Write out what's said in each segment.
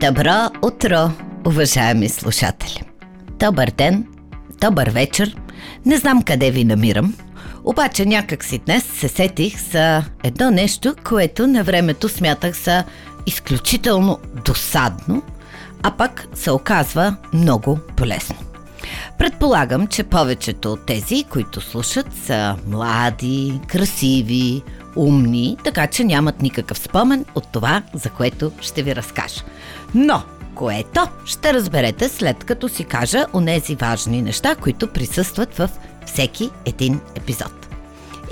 Добро утро, уважаеми слушатели! Добър ден, добър вечер. Не знам къде ви намирам, обаче някак си днес се сетих за едно нещо, което на времето смятах за изключително досадно, а пък се оказва много полезно. Предполагам, че повечето от тези, които слушат, са млади, красиви, умни, така че нямат никакъв спомен от това, за което ще ви разкажа. Но, което ще разберете след като си кажа онези важни неща, които присъстват в всеки един епизод.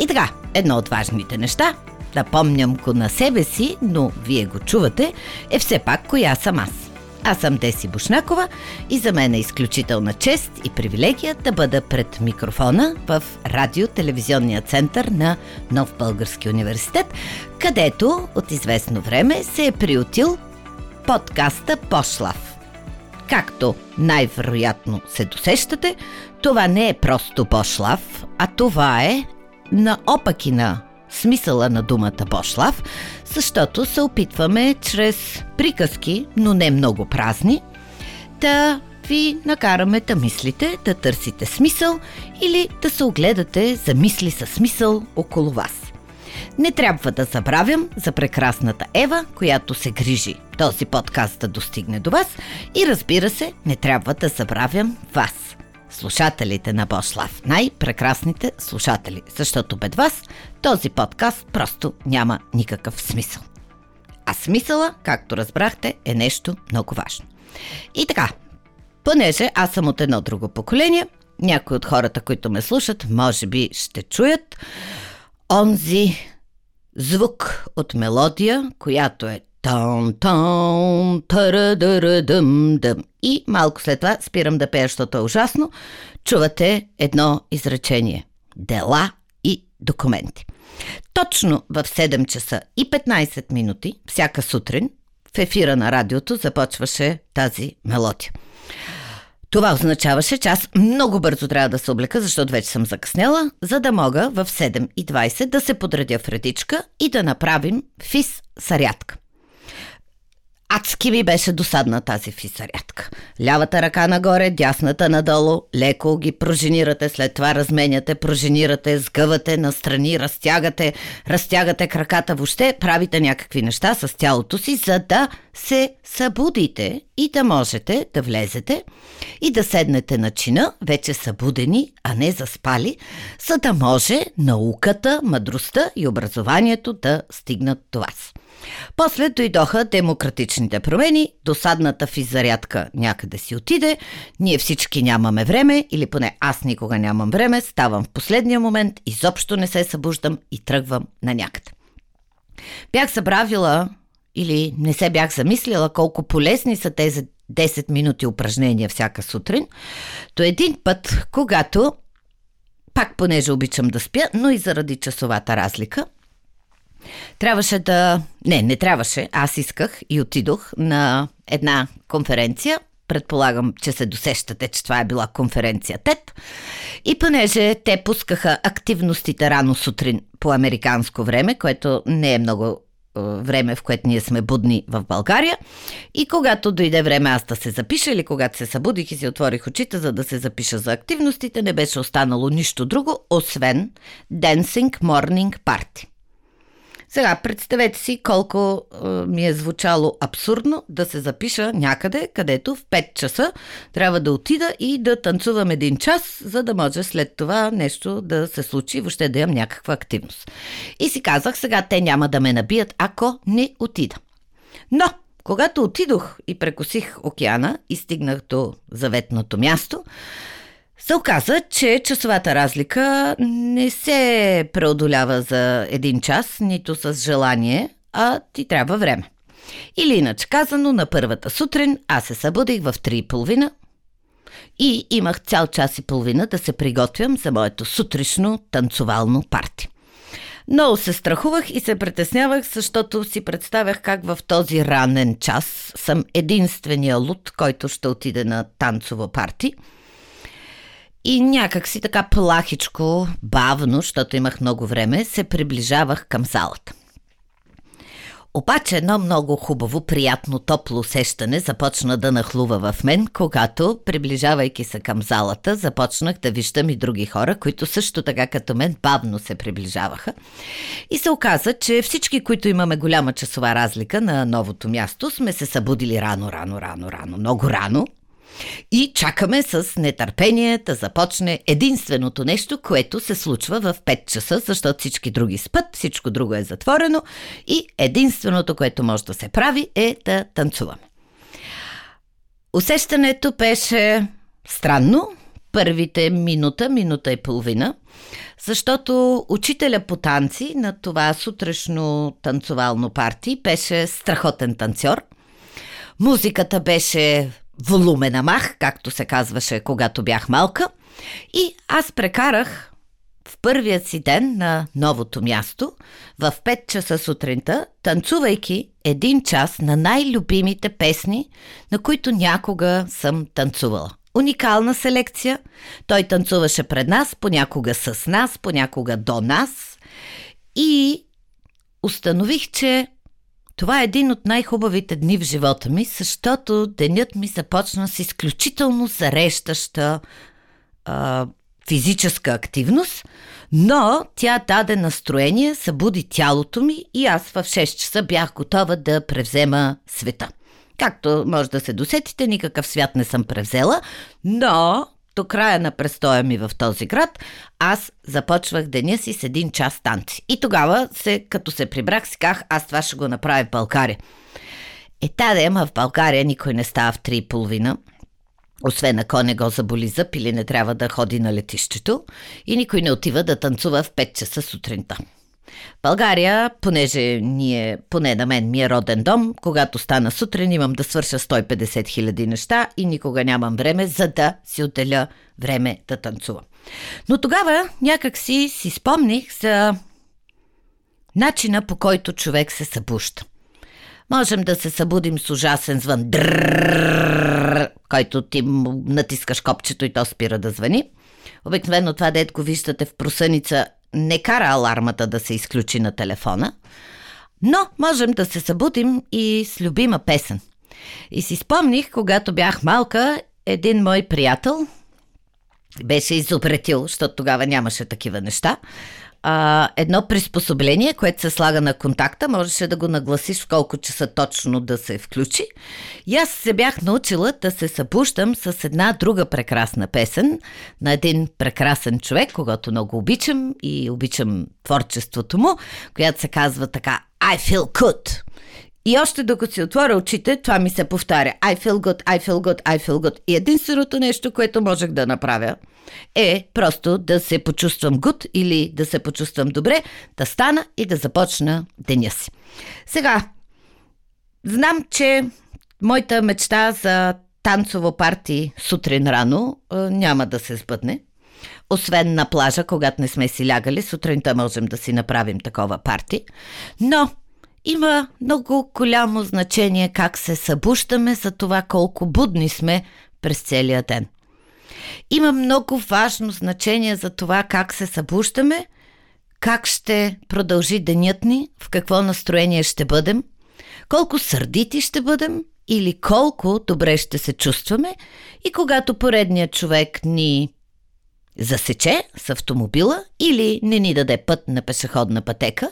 И така, едно от важните неща, напомням го на себе си, но вие го чувате, е все пак коя съм аз. Аз съм Деси Бушнакова и за мен е изключителна чест и привилегия да бъда пред микрофона в радио-телевизионния център на Нов Български университет, където от известно време се е приютил подкаста Пошлав. Както най-вероятно се досещате, това не е просто Пошлав, а това е наопаки на смисъла на думата Бошлав, защото се опитваме чрез приказки, но не много празни, да ви накараме да мислите, да търсите смисъл или да се огледате за мисли със смисъл около вас. Не трябва да забравям за прекрасната Ева, която се грижи този подкаст да достигне до вас и разбира се, не трябва да забравям вас – слушателите на Бошлав. Най-прекрасните слушатели, защото без вас този подкаст просто няма никакъв смисъл. А смисъла, както разбрахте, е нещо много важно. И така, понеже аз съм от едно друго поколение, някои от хората, които ме слушат, може би ще чуят онзи звук от мелодия, която е Тон, тон, дъм, дъм. И малко след това спирам да пея, защото е ужасно. Чувате едно изречение. Дела и документи. Точно в 7 часа и 15 минути, всяка сутрин, в ефира на радиото започваше тази мелодия. Това означаваше, че аз много бързо трябва да се облека, защото вече съм закъсняла, за да мога в 7.20 да се подредя в редичка и да направим фис сарядка. Адски ми беше досадна тази фисарятка. Лявата ръка нагоре, дясната надолу, леко ги проженирате, след това разменяте, проженирате, сгъвате, настрани, разтягате, разтягате краката, въобще правите някакви неща с тялото си, за да се събудите и да можете да влезете и да седнете на чина, вече събудени, а не заспали, за да може науката, мъдростта и образованието да стигнат до вас. После дойдоха демократичните промени, досадната физарядка някъде си отиде, ние всички нямаме време, или поне аз никога нямам време, ставам в последния момент, изобщо не се събуждам и тръгвам на някъде. Бях забравила или не се бях замислила колко полезни са тези 10 минути упражнения всяка сутрин, то един път, когато, пак понеже обичам да спя, но и заради часовата разлика, Трябваше да... Не, не трябваше. Аз исках и отидох на една конференция. Предполагам, че се досещате, че това е била конференция ТЕД. И понеже те пускаха активностите рано сутрин по американско време, което не е много време, в което ние сме будни в България. И когато дойде време аз да се запиша или когато се събудих и си отворих очите, за да се запиша за активностите, не беше останало нищо друго, освен Dancing Morning Party. Сега, представете си колко е, ми е звучало абсурдно да се запиша някъде, където в 5 часа трябва да отида и да танцувам един час, за да може след това нещо да се случи, въобще да имам някаква активност. И си казах, сега те няма да ме набият, ако не отида. Но, когато отидох и прекосих океана и стигнах до заветното място, се оказа, че часовата разлика не се преодолява за един час, нито с желание, а ти трябва време. Или иначе казано, на първата сутрин аз се събудих в 3.30 и имах цял час и половина да се приготвям за моето сутрешно танцовално парти. Много се страхувах и се притеснявах, защото си представях как в този ранен час съм единствения луд, който ще отиде на танцово парти – и някак си така плахичко, бавно, защото имах много време, се приближавах към залата. Обаче едно много хубаво, приятно, топло усещане започна да нахлува в мен, когато, приближавайки се към залата, започнах да виждам и други хора, които също така като мен бавно се приближаваха. И се оказа, че всички, които имаме голяма часова разлика на новото място, сме се събудили рано, рано, рано, рано, много рано, и чакаме с нетърпение да започне единственото нещо, което се случва в 5 часа, защото всички други спът, всичко друго е затворено и единственото, което може да се прави е да танцуваме. Усещането беше странно, първите минута, минута и половина, защото учителя по танци на това сутрешно танцовално парти беше страхотен танцор. Музиката беше волумена мах, както се казваше, когато бях малка. И аз прекарах в първият си ден на новото място, в 5 часа сутринта, танцувайки един час на най-любимите песни, на които някога съм танцувала. Уникална селекция. Той танцуваше пред нас, понякога с нас, понякога до нас. И установих, че това е един от най-хубавите дни в живота ми, защото денят ми започна с изключително зарещаща а, физическа активност, но тя даде настроение, събуди тялото ми и аз в 6 часа бях готова да превзема света. Както може да се досетите, никакъв свят не съм превзела, но до края на престоя ми в този град, аз започвах деня си с един час танци. И тогава, се, като се прибрах, си казах, аз това ще го направя в България. Е, да, ама в България никой не става в три и половина. Освен ако не го заболи зъб или не трябва да ходи на летището. И никой не отива да танцува в 5 часа сутринта. България, понеже ние, поне на мен ми е роден дом, когато стана сутрин имам да свърша 150 хиляди неща и никога нямам време, за да си отделя време да танцувам. Но тогава някак си си спомних за начина по който човек се събужда. Можем да се събудим с ужасен звън, който ти натискаш копчето и то спира да звъни. Обикновено това, дет го виждате в просъница, не кара алармата да се изключи на телефона, но можем да се събудим и с любима песен. И си спомних, когато бях малка, един мой приятел беше изобретил, защото тогава нямаше такива неща, а, едно приспособление, което се слага на контакта, можеше да го нагласиш в колко часа точно да се включи. И аз се бях научила да се събуждам с една друга прекрасна песен на един прекрасен човек, когато много обичам и обичам творчеството му, която се казва така I feel good. И още докато си отворя очите, това ми се повтаря. I feel good, I feel good, I feel good. И единственото нещо, което можех да направя, е просто да се почувствам good или да се почувствам добре, да стана и да започна деня си. Сега, знам, че моята мечта за танцово парти сутрин рано няма да се сбъдне. Освен на плажа, когато не сме си лягали, сутринта можем да си направим такова парти. Но има много голямо значение как се събуждаме за това колко будни сме през целия ден. Има много важно значение за това как се събуждаме, как ще продължи денят ни, в какво настроение ще бъдем, колко сърдити ще бъдем или колко добре ще се чувстваме и когато поредният човек ни засече с автомобила или не ни даде път на пешеходна пътека,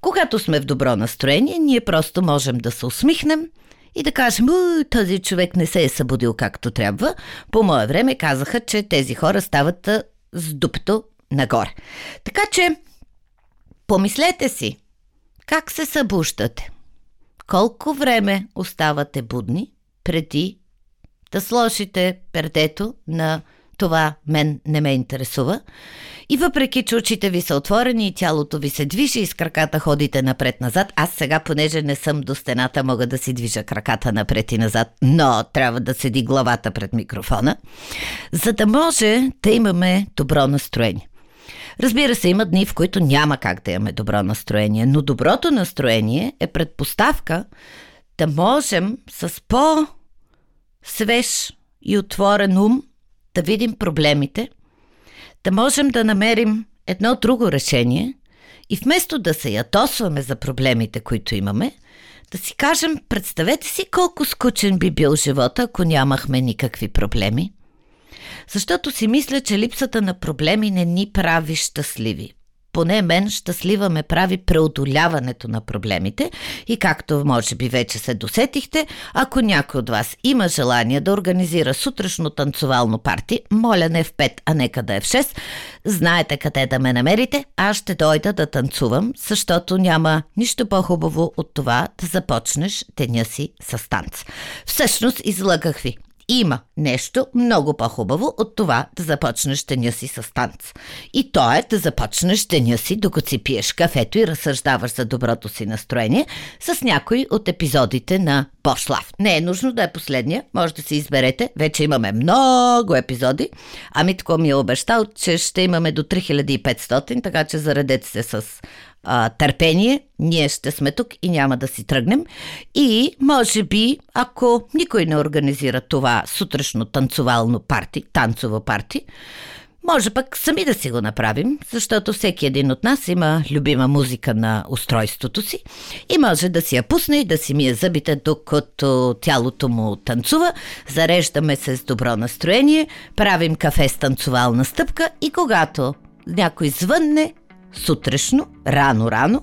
когато сме в добро настроение, ние просто можем да се усмихнем и да кажем, този човек не се е събудил както трябва. По мое време казаха, че тези хора стават с дупето нагоре. Така че, помислете си, как се събуждате? Колко време оставате будни преди да сложите пердето на това мен не ме интересува. И въпреки, че очите ви са отворени и тялото ви се движи и с краката ходите напред-назад, аз сега, понеже не съм до стената, мога да си движа краката напред и назад, но трябва да седи главата пред микрофона, за да може да имаме добро настроение. Разбира се, има дни, в които няма как да имаме добро настроение, но доброто настроение е предпоставка да можем с по-свеж и отворен ум да видим проблемите, да можем да намерим едно друго решение И вместо да се ятосваме за проблемите, които имаме, да си кажем, представете си колко скучен би бил живота, ако нямахме никакви проблеми. Защото си мисля, че липсата на проблеми не ни прави щастливи поне мен щастлива ме прави преодоляването на проблемите. И както може би вече се досетихте, ако някой от вас има желание да организира сутрешно танцовално парти, моля не в 5, а нека да е в 6, знаете къде да ме намерите, аз ще дойда да танцувам, защото няма нищо по-хубаво от това да започнеш деня си с танц. Всъщност излъгах ви има нещо много по-хубаво от това да започнеш деня си с танц. И то е да започнеш деня си, докато си пиеш кафето и разсъждаваш за доброто си настроение с някой от епизодите на Пошлав. Не е нужно да е последния, може да си изберете. Вече имаме много епизоди. Ами тако ми е обещал, че ще имаме до 3500, така че заредете се с а, търпение, ние ще сме тук и няма да си тръгнем. И, може би, ако никой не организира това сутрешно танцовално парти, танцово парти, може пък сами да си го направим, защото всеки един от нас има любима музика на устройството си и може да си я пусне и да си мие зъбите, докато тялото му танцува. Зареждаме се с добро настроение, правим кафе с танцовална стъпка и когато някой звънне, сутрешно, рано-рано,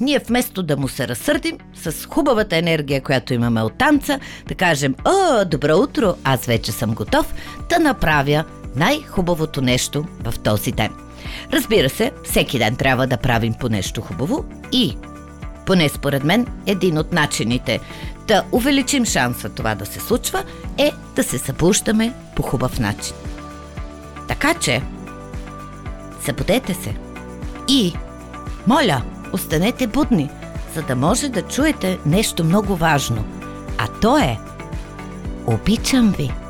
ние вместо да му се разсърдим с хубавата енергия, която имаме от танца, да кажем, о, добро утро, аз вече съм готов, да направя най-хубавото нещо в този ден. Разбира се, всеки ден трябва да правим по нещо хубаво и, поне според мен, един от начините да увеличим шанса това да се случва е да се събуждаме по хубав начин. Така че, събудете се – и, моля, останете будни, за да може да чуете нещо много важно. А то е Обичам ви!